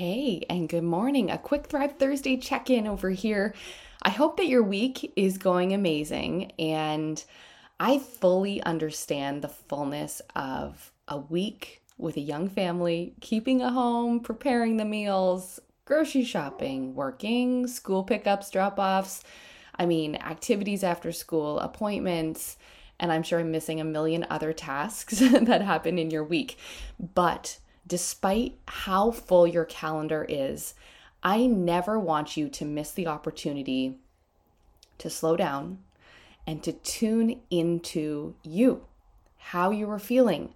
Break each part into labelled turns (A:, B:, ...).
A: Hey, and good morning. A quick Thrive Thursday check in over here. I hope that your week is going amazing, and I fully understand the fullness of a week with a young family, keeping a home, preparing the meals, grocery shopping, working, school pickups, drop offs. I mean, activities after school, appointments, and I'm sure I'm missing a million other tasks that happen in your week. But despite how full your calendar is, I never want you to miss the opportunity to slow down and to tune into you, how you are feeling.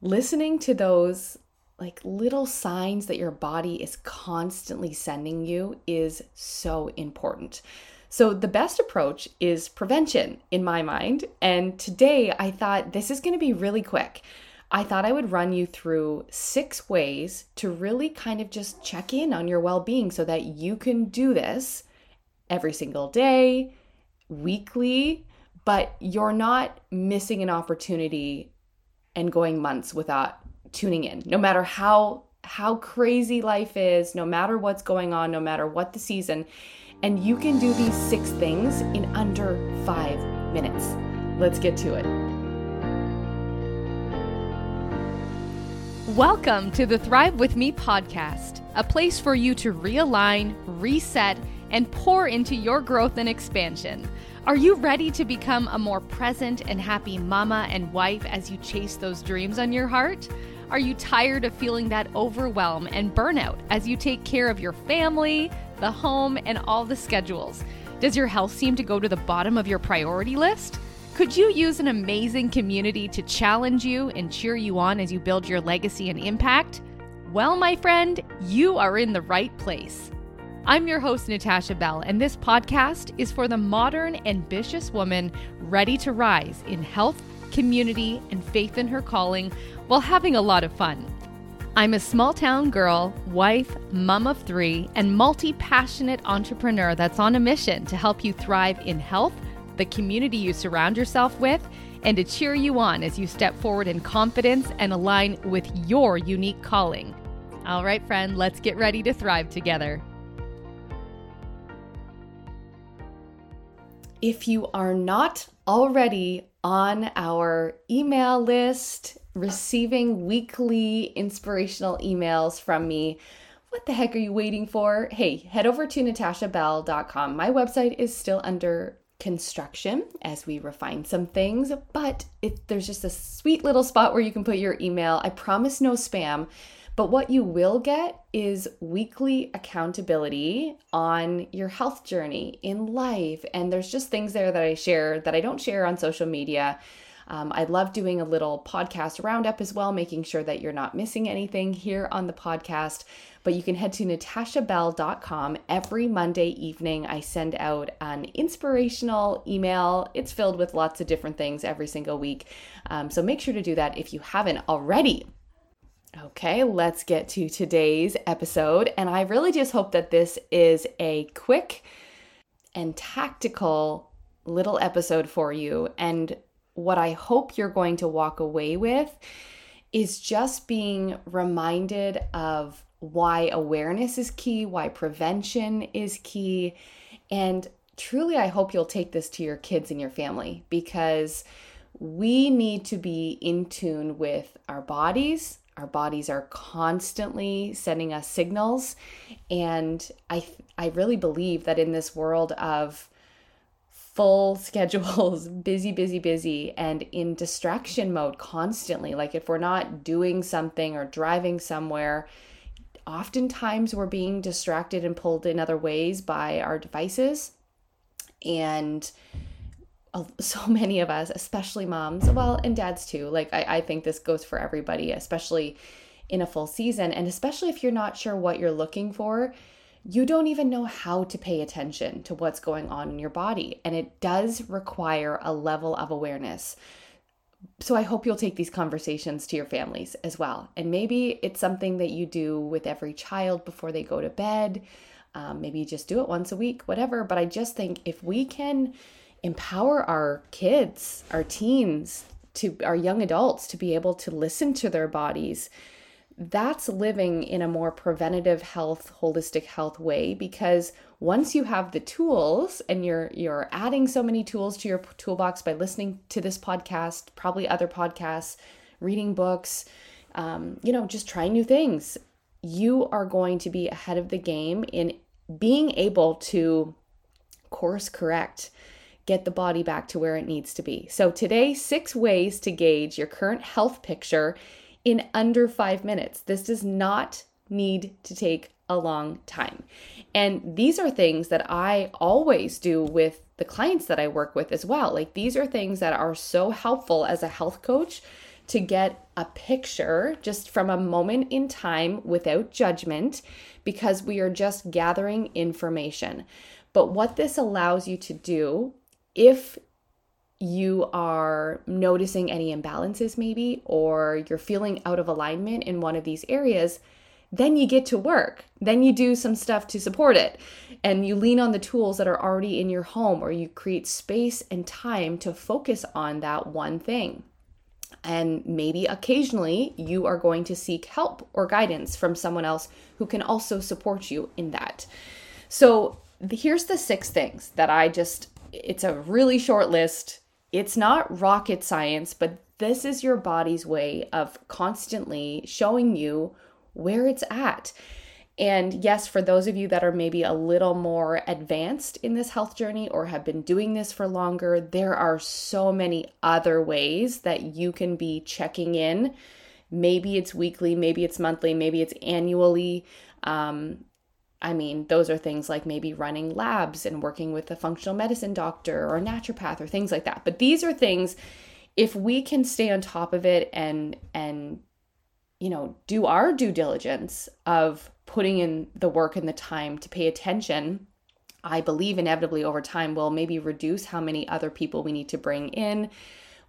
A: Listening to those like little signs that your body is constantly sending you is so important. So, the best approach is prevention in my mind. And today I thought this is going to be really quick. I thought I would run you through six ways to really kind of just check in on your well being so that you can do this every single day, weekly, but you're not missing an opportunity and going months without tuning in. No matter how how crazy life is, no matter what's going on, no matter what the season, and you can do these six things in under 5 minutes. Let's get to it.
B: Welcome to the Thrive With Me podcast, a place for you to realign, reset, and pour into your growth and expansion. Are you ready to become a more present and happy mama and wife as you chase those dreams on your heart? Are you tired of feeling that overwhelm and burnout as you take care of your family, the home, and all the schedules? Does your health seem to go to the bottom of your priority list? Could you use an amazing community to challenge you and cheer you on as you build your legacy and impact? Well, my friend, you are in the right place. I'm your host, Natasha Bell, and this podcast is for the modern, ambitious woman ready to rise in health, community, and faith in her calling while having a lot of fun. I'm a small town girl, wife, mom of three, and multi passionate entrepreneur that's on a mission to help you thrive in health the community you surround yourself with, and to cheer you on as you step forward in confidence and align with your unique calling. All right, friend, let's get ready to thrive together.
A: If you are not already on our email list, receiving weekly inspirational emails from me, what the heck are you waiting for? Hey, head over to natashabell.com. My website is still under construction as we refine some things, but if there's just a sweet little spot where you can put your email. I promise no spam. But what you will get is weekly accountability on your health journey in life. And there's just things there that I share that I don't share on social media. Um, I love doing a little podcast roundup as well, making sure that you're not missing anything here on the podcast. But you can head to natashabell.com. Every Monday evening, I send out an inspirational email. It's filled with lots of different things every single week. Um, so make sure to do that if you haven't already. Okay, let's get to today's episode. And I really just hope that this is a quick and tactical little episode for you. And what I hope you're going to walk away with is just being reminded of why awareness is key, why prevention is key. And truly, I hope you'll take this to your kids and your family because we need to be in tune with our bodies. Our bodies are constantly sending us signals. And I, I really believe that in this world of full schedules, busy, busy, busy, and in distraction mode constantly. Like if we're not doing something or driving somewhere, oftentimes we're being distracted and pulled in other ways by our devices. And so many of us, especially moms, well, and dads too, like I, I think this goes for everybody, especially in a full season. And especially if you're not sure what you're looking for, you don't even know how to pay attention to what's going on in your body. And it does require a level of awareness. So I hope you'll take these conversations to your families as well. And maybe it's something that you do with every child before they go to bed. Um, maybe you just do it once a week, whatever. But I just think if we can empower our kids, our teens, to our young adults to be able to listen to their bodies, that's living in a more preventative health, holistic health way because once you have the tools and you're you're adding so many tools to your toolbox by listening to this podcast, probably other podcasts, reading books, um, you know, just trying new things, you are going to be ahead of the game in being able to course correct get the body back to where it needs to be. So, today, six ways to gauge your current health picture in under five minutes. This does not need to take a long time. And these are things that I always do with the clients that I work with as well. Like, these are things that are so helpful as a health coach to get a picture just from a moment in time without judgment because we are just gathering information. But what this allows you to do if you are noticing any imbalances, maybe, or you're feeling out of alignment in one of these areas, then you get to work. Then you do some stuff to support it. And you lean on the tools that are already in your home, or you create space and time to focus on that one thing. And maybe occasionally you are going to seek help or guidance from someone else who can also support you in that. So, here's the six things that I just it's a really short list. It's not rocket science, but this is your body's way of constantly showing you where it's at. And yes, for those of you that are maybe a little more advanced in this health journey or have been doing this for longer, there are so many other ways that you can be checking in. Maybe it's weekly, maybe it's monthly, maybe it's annually. Um, I mean, those are things like maybe running labs and working with a functional medicine doctor or a naturopath or things like that. But these are things if we can stay on top of it and and you know, do our due diligence of putting in the work and the time to pay attention, I believe inevitably over time will maybe reduce how many other people we need to bring in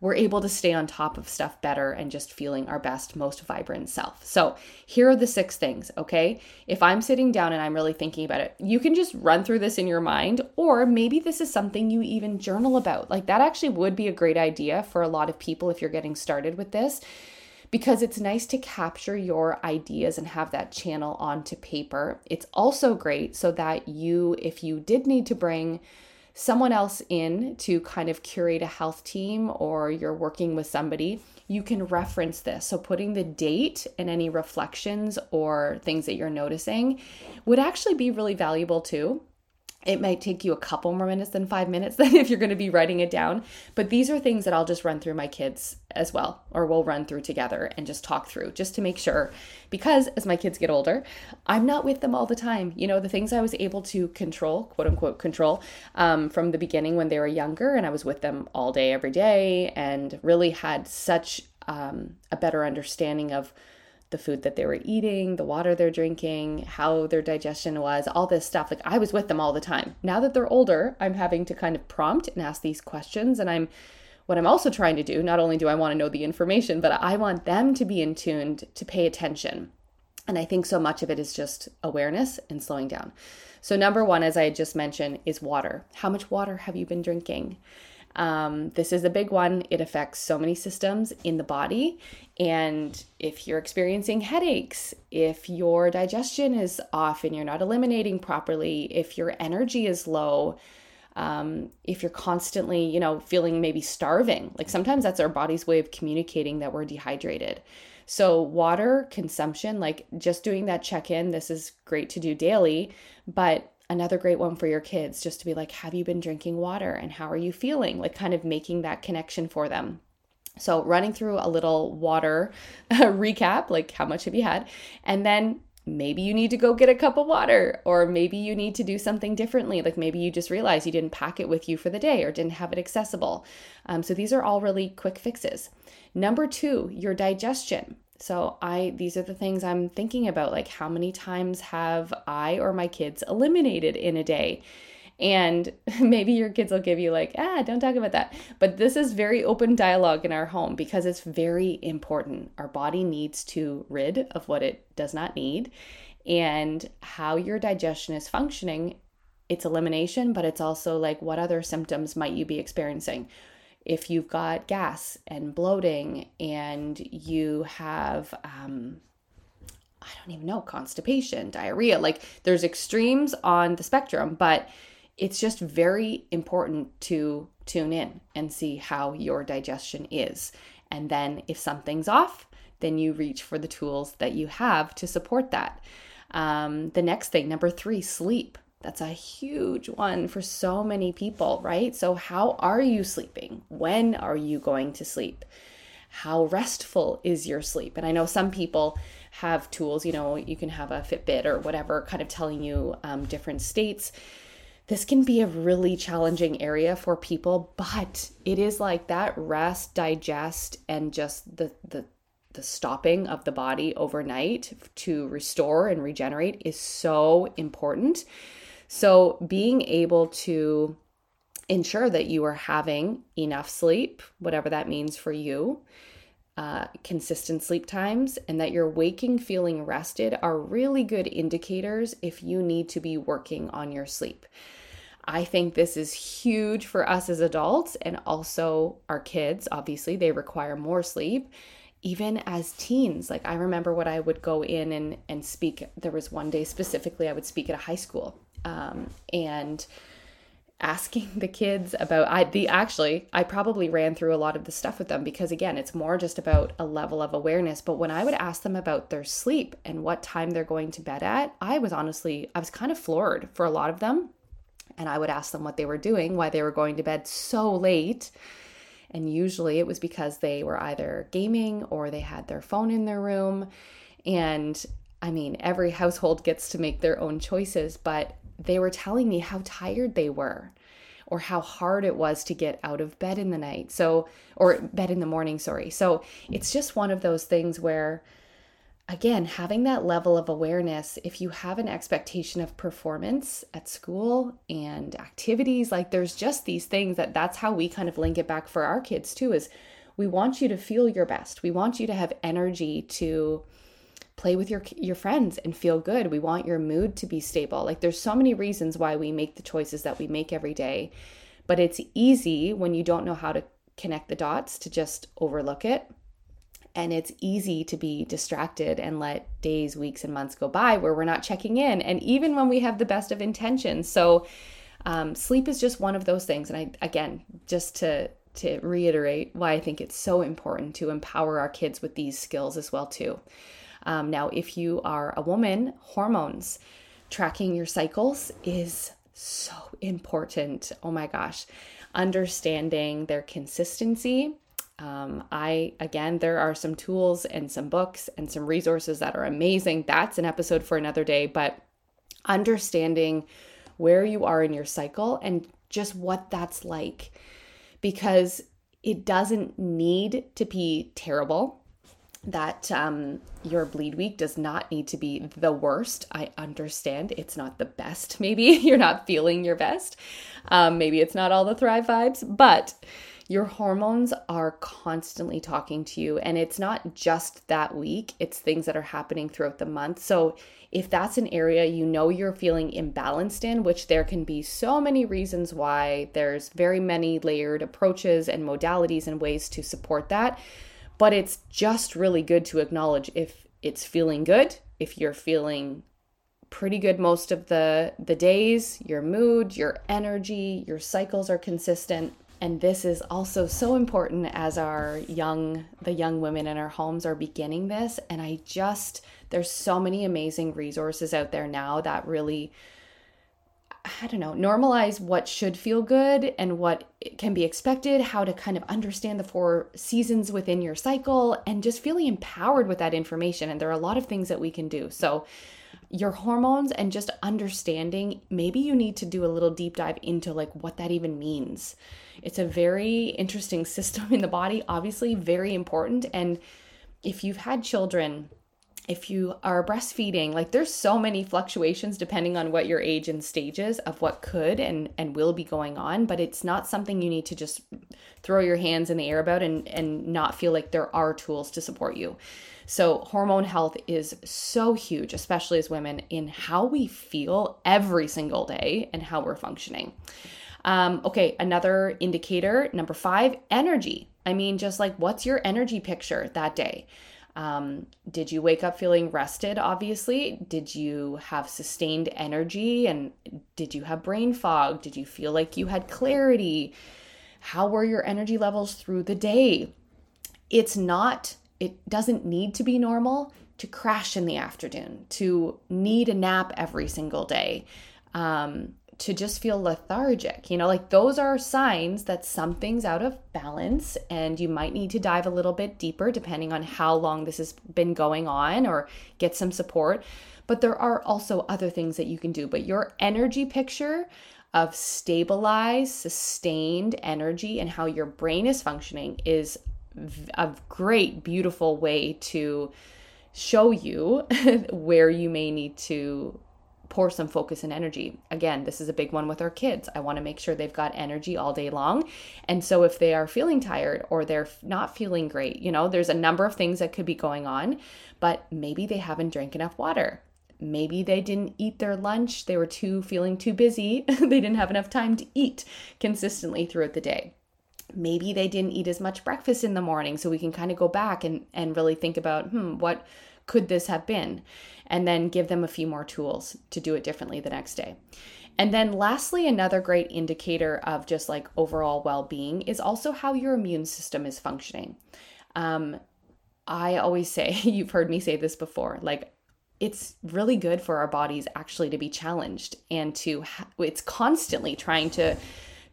A: we're able to stay on top of stuff better and just feeling our best, most vibrant self. So, here are the six things, okay? If I'm sitting down and I'm really thinking about it, you can just run through this in your mind, or maybe this is something you even journal about. Like, that actually would be a great idea for a lot of people if you're getting started with this because it's nice to capture your ideas and have that channel onto paper. It's also great so that you, if you did need to bring someone else in to kind of curate a health team or you're working with somebody, you can reference this. So, putting the date and any reflections or things that you're noticing would actually be really valuable too it might take you a couple more minutes than five minutes than if you're going to be writing it down. But these are things that I'll just run through my kids as well, or we'll run through together and just talk through just to make sure. Because as my kids get older, I'm not with them all the time. You know, the things I was able to control, quote unquote, control um, from the beginning when they were younger, and I was with them all day, every day, and really had such um, a better understanding of the food that they were eating, the water they're drinking, how their digestion was, all this stuff. Like I was with them all the time. Now that they're older, I'm having to kind of prompt and ask these questions. And I'm, what I'm also trying to do, not only do I want to know the information, but I want them to be in tuned to pay attention. And I think so much of it is just awareness and slowing down. So, number one, as I just mentioned, is water. How much water have you been drinking? Um, this is a big one. It affects so many systems in the body. And if you're experiencing headaches, if your digestion is off and you're not eliminating properly, if your energy is low, um, if you're constantly, you know, feeling maybe starving, like sometimes that's our body's way of communicating that we're dehydrated. So, water consumption, like just doing that check in, this is great to do daily, but another great one for your kids just to be like have you been drinking water and how are you feeling? Like kind of making that connection for them. So running through a little water recap like how much have you had? And then maybe you need to go get a cup of water or maybe you need to do something differently. Like maybe you just realize you didn't pack it with you for the day or didn't have it accessible. Um, so these are all really quick fixes. Number two your digestion so I these are the things I'm thinking about like how many times have I or my kids eliminated in a day? And maybe your kids will give you like, "Ah, don't talk about that." But this is very open dialogue in our home because it's very important. Our body needs to rid of what it does not need and how your digestion is functioning it's elimination, but it's also like what other symptoms might you be experiencing? If you've got gas and bloating and you have um, I don't even know, constipation, diarrhea. Like there's extremes on the spectrum, but it's just very important to tune in and see how your digestion is. And then if something's off, then you reach for the tools that you have to support that. Um, the next thing, number three, sleep. That's a huge one for so many people, right? So, how are you sleeping? When are you going to sleep? How restful is your sleep? And I know some people have tools, you know, you can have a Fitbit or whatever kind of telling you um, different states this can be a really challenging area for people, but it is like that rest, digest, and just the the the stopping of the body overnight to restore and regenerate is so important. So being able to ensure that you are having enough sleep, whatever that means for you, uh, consistent sleep times, and that you're waking feeling rested are really good indicators if you need to be working on your sleep. I think this is huge for us as adults and also our kids. Obviously, they require more sleep. Even as teens, like I remember what I would go in and, and speak, there was one day specifically I would speak at a high school. Um, and asking the kids about I the actually I probably ran through a lot of the stuff with them because again it's more just about a level of awareness but when I would ask them about their sleep and what time they're going to bed at I was honestly I was kind of floored for a lot of them and I would ask them what they were doing, why they were going to bed so late. And usually it was because they were either gaming or they had their phone in their room. And I mean, every household gets to make their own choices, but they were telling me how tired they were or how hard it was to get out of bed in the night. So, or bed in the morning, sorry. So it's just one of those things where again, having that level of awareness, if you have an expectation of performance at school and activities, like there's just these things that that's how we kind of link it back for our kids too is we want you to feel your best. We want you to have energy to play with your your friends and feel good. We want your mood to be stable. Like there's so many reasons why we make the choices that we make every day. But it's easy when you don't know how to connect the dots to just overlook it and it's easy to be distracted and let days, weeks, and months go by where we're not checking in. And even when we have the best of intentions. So, um, sleep is just one of those things. And I, again, just to, to reiterate why I think it's so important to empower our kids with these skills as well too. Um, now, if you are a woman, hormones, tracking your cycles is so important. Oh my gosh. Understanding their consistency um, I, again, there are some tools and some books and some resources that are amazing. That's an episode for another day, but understanding where you are in your cycle and just what that's like because it doesn't need to be terrible. That um, your bleed week does not need to be the worst. I understand it's not the best. Maybe you're not feeling your best. Um, maybe it's not all the Thrive vibes, but your hormones are constantly talking to you. And it's not just that week, it's things that are happening throughout the month. So, if that's an area you know you're feeling imbalanced in, which there can be so many reasons why, there's very many layered approaches and modalities and ways to support that. But it's just really good to acknowledge if it's feeling good, if you're feeling pretty good most of the the days your mood your energy your cycles are consistent. And this is also so important as our young the young women in our homes are beginning this. And i just there's so many amazing resources out there now that really I don't know, normalize what should feel good and what can be expected, how to kind of understand the four seasons within your cycle, and just feeling empowered with that information. And there are a lot of things that we can do. So, your hormones and just understanding, maybe you need to do a little deep dive into like what that even means. It's a very interesting system in the body, obviously, very important. And if you've had children, if you are breastfeeding, like there's so many fluctuations depending on what your age and stages of what could and and will be going on, but it's not something you need to just throw your hands in the air about and and not feel like there are tools to support you. So, hormone health is so huge, especially as women, in how we feel every single day and how we're functioning. Um, okay, another indicator, number five, energy. I mean, just like what's your energy picture that day? Um, did you wake up feeling rested? Obviously. Did you have sustained energy? And did you have brain fog? Did you feel like you had clarity? How were your energy levels through the day? It's not, it doesn't need to be normal to crash in the afternoon, to need a nap every single day. Um, to just feel lethargic. You know, like those are signs that something's out of balance and you might need to dive a little bit deeper depending on how long this has been going on or get some support. But there are also other things that you can do. But your energy picture of stabilized, sustained energy and how your brain is functioning is a great, beautiful way to show you where you may need to pour some focus and energy. Again, this is a big one with our kids. I want to make sure they've got energy all day long. And so if they are feeling tired or they're not feeling great, you know, there's a number of things that could be going on, but maybe they haven't drank enough water. Maybe they didn't eat their lunch. They were too feeling too busy. they didn't have enough time to eat consistently throughout the day maybe they didn't eat as much breakfast in the morning so we can kind of go back and and really think about hmm what could this have been? And then give them a few more tools to do it differently the next day. And then, lastly, another great indicator of just like overall well being is also how your immune system is functioning. Um, I always say, you've heard me say this before, like it's really good for our bodies actually to be challenged and to, ha- it's constantly trying to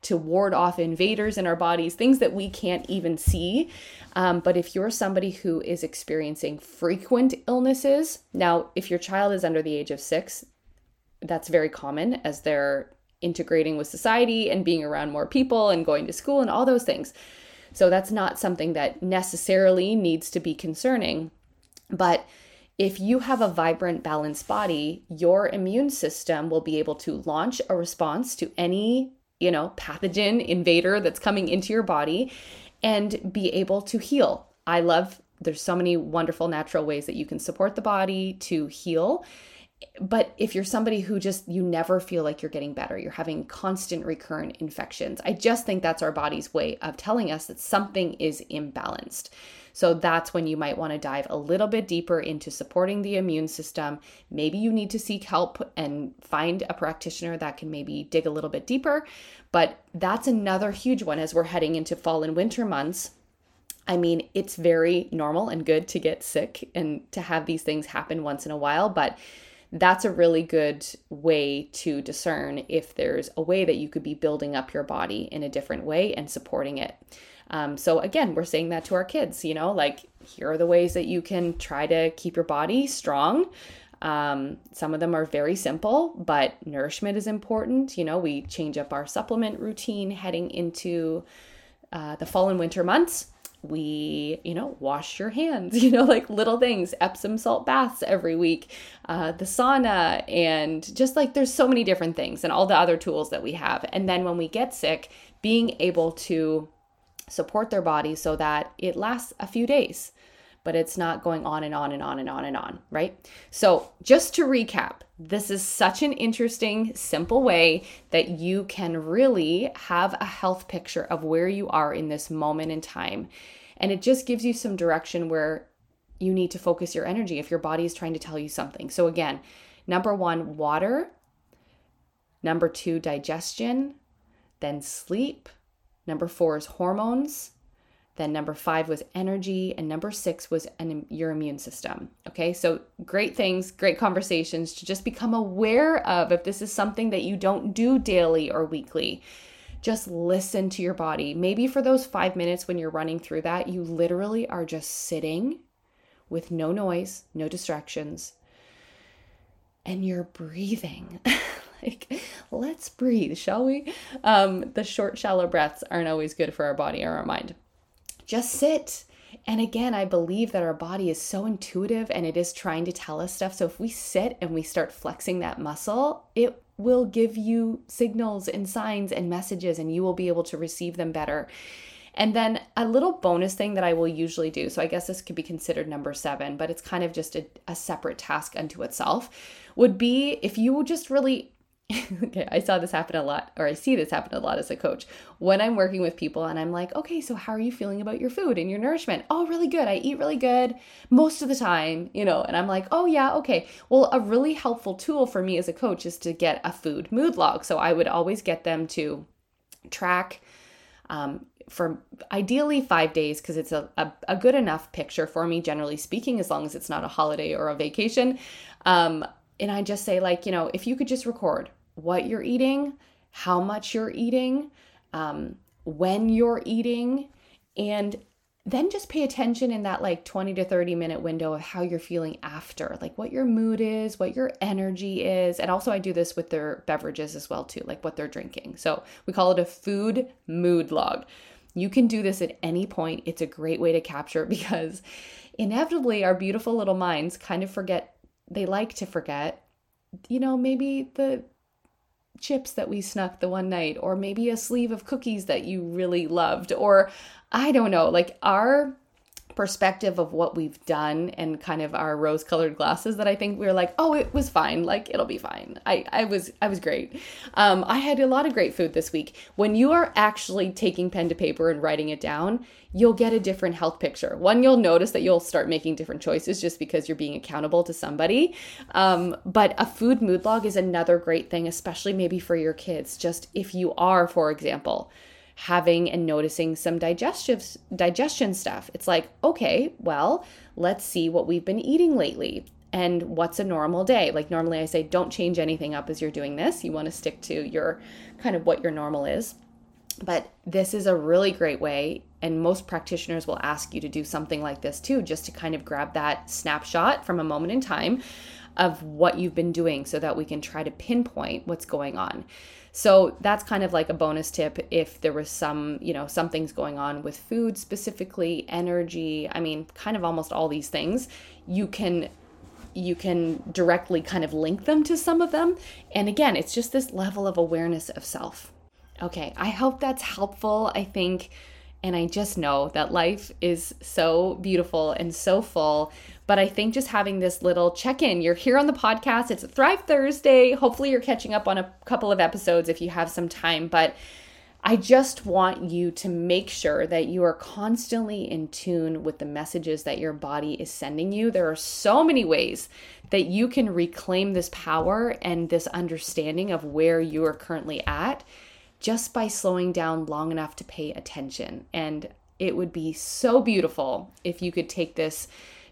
A: to ward off invaders in our bodies, things that we can't even see. Um, but if you're somebody who is experiencing frequent illnesses, now, if your child is under the age of six, that's very common as they're integrating with society and being around more people and going to school and all those things. So that's not something that necessarily needs to be concerning. But if you have a vibrant, balanced body, your immune system will be able to launch a response to any you know, pathogen invader that's coming into your body and be able to heal. I love there's so many wonderful natural ways that you can support the body to heal. But if you're somebody who just you never feel like you're getting better, you're having constant recurrent infections. I just think that's our body's way of telling us that something is imbalanced. So that's when you might want to dive a little bit deeper into supporting the immune system. Maybe you need to seek help and find a practitioner that can maybe dig a little bit deeper. But that's another huge one as we're heading into fall and winter months. I mean, it's very normal and good to get sick and to have these things happen once in a while, but that's a really good way to discern if there's a way that you could be building up your body in a different way and supporting it. Um, so again, we're saying that to our kids, you know, like here are the ways that you can try to keep your body strong. Um, some of them are very simple, but nourishment is important. You know, we change up our supplement routine heading into uh, the fall and winter months. We, you know, wash your hands, you know, like little things, Epsom salt baths every week, uh, the sauna, and just like there's so many different things and all the other tools that we have. And then when we get sick, being able to support their body so that it lasts a few days, but it's not going on and on and on and on and on, right? So, just to recap, this is such an interesting, simple way that you can really have a health picture of where you are in this moment in time. And it just gives you some direction where you need to focus your energy if your body is trying to tell you something. So, again, number one, water. Number two, digestion. Then sleep. Number four is hormones. Then number five was energy. And number six was an, your immune system. Okay, so great things, great conversations to just become aware of if this is something that you don't do daily or weekly. Just listen to your body. Maybe for those five minutes when you're running through that, you literally are just sitting with no noise, no distractions, and you're breathing. like let's breathe shall we um, the short shallow breaths aren't always good for our body or our mind just sit. And again i believe that our body is so intuitive and it is trying to tell us stuff. So if we sit and we start flexing that muscle it will give you signals and signs and messages and you will be able to receive them better. And then a little bonus thing that I will usually do, so I guess this could be considered number seven, but it's kind of just a, a separate task unto itself, would be if you just really okay, I saw this happen a lot, or I see this happen a lot as a coach. When I'm working with people and I'm like, okay, so how are you feeling about your food and your nourishment? Oh, really good. I eat really good most of the time, you know, and I'm like, oh, yeah, okay. Well, a really helpful tool for me as a coach is to get a food mood log. So I would always get them to track um, for ideally five days because it's a, a, a, good enough picture for me, generally speaking, as long as it's not a holiday or a vacation. Um, and I just say, like, you know, if you could just record what you're eating, how much you're eating, um, when you're eating, and then just pay attention in that like 20 to 30 minute window of how you're feeling after, like what your mood is, what your energy is. And also, I do this with their beverages as well, too, like what they're drinking. So we call it a food mood log. You can do this at any point. It's a great way to capture because inevitably our beautiful little minds kind of forget, they like to forget, you know, maybe the chips that we snuck the one night, or maybe a sleeve of cookies that you really loved, or I don't know, like our perspective of what we've done and kind of our rose colored glasses that I think we are like, oh, it was fine. Like it'll be fine. I, I was I was great. Um, I had a lot of great food this week. When you are actually taking pen to paper and writing it down, you'll get a different health picture. One, you'll notice that you'll start making different choices just because you're being accountable to somebody. Um, but a food mood log is another great thing, especially maybe for your kids. Just if you are, for example, having and noticing some digestive digestion stuff. It's like, okay, well, let's see what we've been eating lately and what's a normal day. Like normally I say don't change anything up as you're doing this. You want to stick to your kind of what your normal is. But this is a really great way and most practitioners will ask you to do something like this too just to kind of grab that snapshot from a moment in time of what you've been doing so that we can try to pinpoint what's going on. So that's kind of like a bonus tip if there was some, you know, something's going on with food specifically, energy, I mean, kind of almost all these things, you can you can directly kind of link them to some of them. And again, it's just this level of awareness of self. Okay, I hope that's helpful. I think and I just know that life is so beautiful and so full. But I think just having this little check in, you're here on the podcast. It's Thrive Thursday. Hopefully, you're catching up on a couple of episodes if you have some time. But I just want you to make sure that you are constantly in tune with the messages that your body is sending you. There are so many ways that you can reclaim this power and this understanding of where you are currently at just by slowing down long enough to pay attention. And it would be so beautiful if you could take this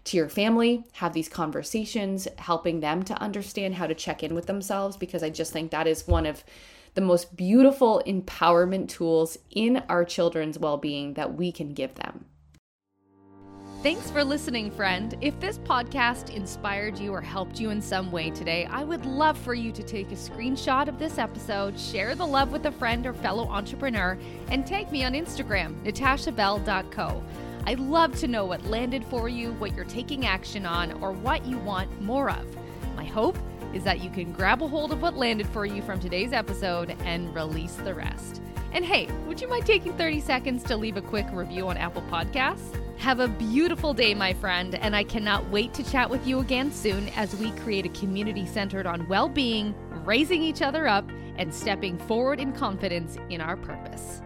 A: to your family, have these conversations, helping them to understand how to check in with themselves, because I just think that is one of the most beautiful empowerment tools in our children's well being that we can give them.
B: Thanks for listening, friend. If this podcast inspired you or helped you in some way today, I would love for you to take a screenshot of this episode, share the love with a friend or fellow entrepreneur, and tag me on Instagram, natashabell.co. I'd love to know what landed for you, what you're taking action on, or what you want more of. My hope is that you can grab a hold of what landed for you from today's episode and release the rest. And hey, would you mind taking 30 seconds to leave a quick review on Apple Podcasts? Have a beautiful day, my friend, and I cannot wait to chat with you again soon as we create a community centered on well being, raising each other up, and stepping forward in confidence in our purpose.